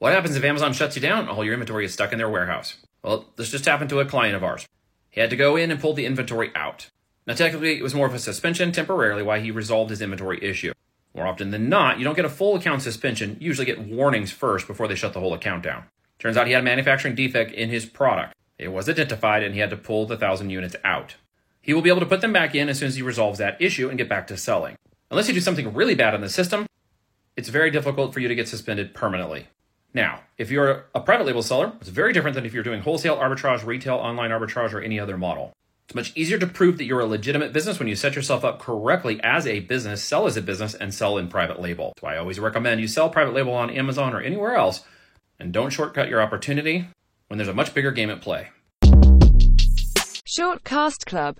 What happens if Amazon shuts you down? All your inventory is stuck in their warehouse. Well, this just happened to a client of ours. He had to go in and pull the inventory out. Now, technically, it was more of a suspension temporarily while he resolved his inventory issue. More often than not, you don't get a full account suspension, you usually get warnings first before they shut the whole account down. Turns out he had a manufacturing defect in his product. It was identified and he had to pull the 1,000 units out. He will be able to put them back in as soon as he resolves that issue and get back to selling. Unless you do something really bad in the system, it's very difficult for you to get suspended permanently. Now, if you're a private label seller, it's very different than if you're doing wholesale arbitrage, retail, online arbitrage, or any other model. It's much easier to prove that you're a legitimate business when you set yourself up correctly as a business, sell as a business, and sell in private label. Why I always recommend you sell private label on Amazon or anywhere else, and don't shortcut your opportunity when there's a much bigger game at play. Shortcast Club